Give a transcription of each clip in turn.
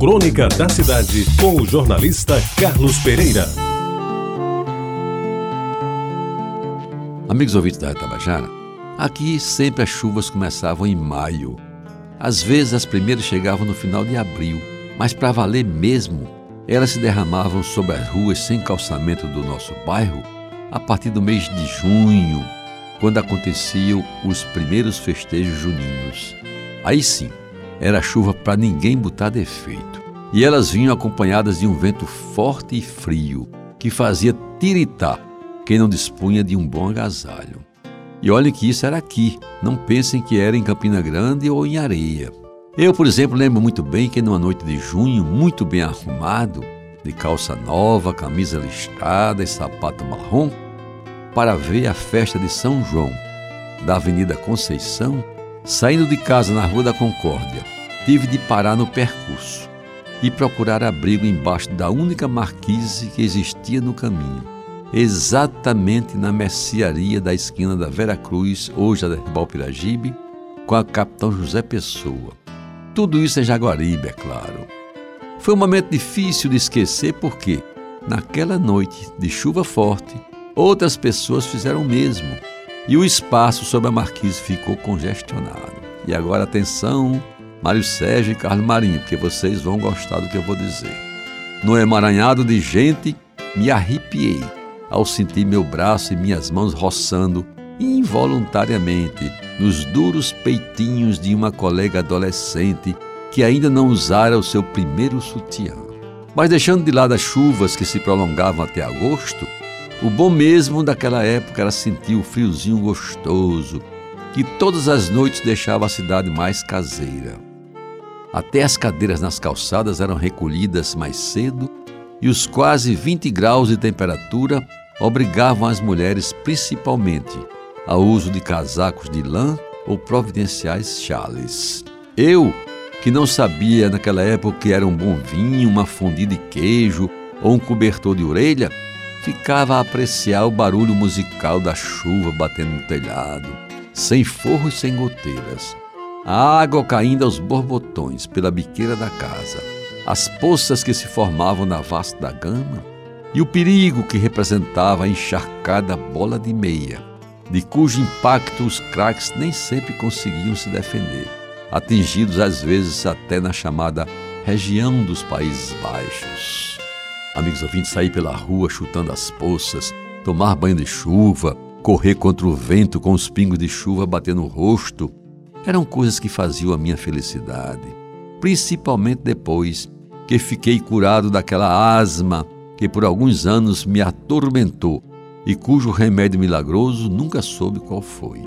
Crônica da Cidade, com o jornalista Carlos Pereira. Amigos ouvintes da Tabajara, aqui sempre as chuvas começavam em maio. Às vezes as primeiras chegavam no final de abril, mas para valer mesmo, elas se derramavam sobre as ruas sem calçamento do nosso bairro a partir do mês de junho, quando aconteciam os primeiros festejos juninos. Aí sim, era chuva para ninguém botar defeito. E elas vinham acompanhadas de um vento forte e frio, que fazia tiritar quem não dispunha de um bom agasalho. E olhem que isso era aqui, não pensem que era em Campina Grande ou em areia. Eu, por exemplo, lembro muito bem que numa noite de junho, muito bem arrumado, de calça nova, camisa listrada e sapato marrom, para ver a festa de São João, da Avenida Conceição, Saindo de casa na Rua da Concórdia, tive de parar no percurso e procurar abrigo embaixo da única marquise que existia no caminho, exatamente na mercearia da esquina da Vera Cruz, hoje a Herbal Piragibe, com a Capitão José Pessoa. Tudo isso em Jaguaribe, é claro. Foi um momento difícil de esquecer porque, naquela noite de chuva forte, outras pessoas fizeram o mesmo e o espaço sobre a marquise ficou congestionado. E agora atenção, Mário Sérgio e Carlos Marinho, porque vocês vão gostar do que eu vou dizer. No emaranhado de gente, me arrepiei ao sentir meu braço e minhas mãos roçando involuntariamente nos duros peitinhos de uma colega adolescente que ainda não usara o seu primeiro sutiã. Mas deixando de lado as chuvas que se prolongavam até agosto, o bom mesmo daquela época era sentir o friozinho gostoso, que todas as noites deixava a cidade mais caseira. Até as cadeiras nas calçadas eram recolhidas mais cedo e os quase 20 graus de temperatura obrigavam as mulheres, principalmente, ao uso de casacos de lã ou providenciais chales. Eu, que não sabia naquela época que era um bom vinho, uma fondue de queijo ou um cobertor de orelha, ficava a apreciar o barulho musical da chuva batendo no telhado, sem forro e sem goteiras. A água caindo aos borbotões pela biqueira da casa, as poças que se formavam na vasta gama e o perigo que representava a encharcada bola de meia, de cujo impacto os craques nem sempre conseguiam se defender, atingidos às vezes até na chamada região dos Países Baixos. Amigos ouvintes, sair pela rua chutando as poças, tomar banho de chuva, correr contra o vento com os pingos de chuva batendo no rosto, eram coisas que faziam a minha felicidade. Principalmente depois que fiquei curado daquela asma que por alguns anos me atormentou e cujo remédio milagroso nunca soube qual foi.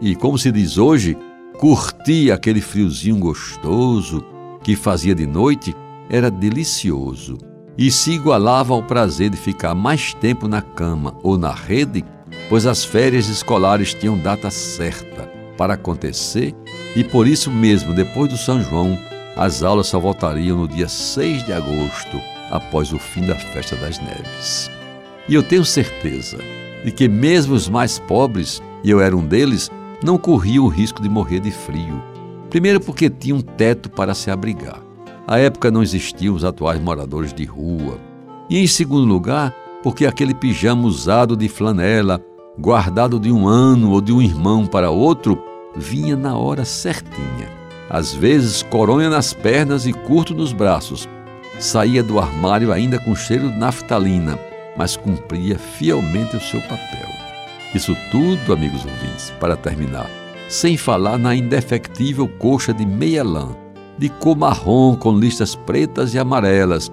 E como se diz hoje, curti aquele friozinho gostoso que fazia de noite, era delicioso e se igualava ao prazer de ficar mais tempo na cama ou na rede, pois as férias escolares tinham data certa para acontecer e por isso mesmo, depois do São João, as aulas só voltariam no dia 6 de agosto, após o fim da Festa das Neves. E eu tenho certeza de que mesmo os mais pobres, e eu era um deles, não corriam o risco de morrer de frio. Primeiro porque tinham um teto para se abrigar. À época não existiam os atuais moradores de rua. E em segundo lugar, porque aquele pijama usado de flanela, guardado de um ano ou de um irmão para outro, vinha na hora certinha. Às vezes, coronha nas pernas e curto nos braços. Saía do armário ainda com cheiro de naftalina, mas cumpria fielmente o seu papel. Isso tudo, amigos ouvintes, para terminar, sem falar na indefectível coxa de meia lã, de cor marrom com listas pretas e amarelas,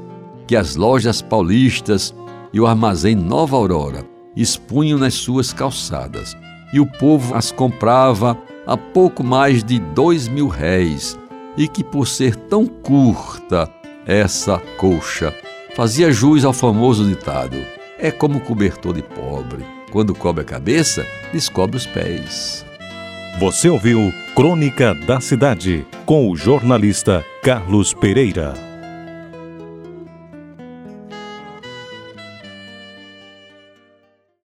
que as lojas paulistas e o armazém Nova Aurora expunham nas suas calçadas, e o povo as comprava a pouco mais de dois mil réis, e que por ser tão curta essa coxa, fazia jus ao famoso ditado: é como cobertor de pobre, quando cobre a cabeça, descobre os pés. Você ouviu Crônica da Cidade com o jornalista Carlos Pereira.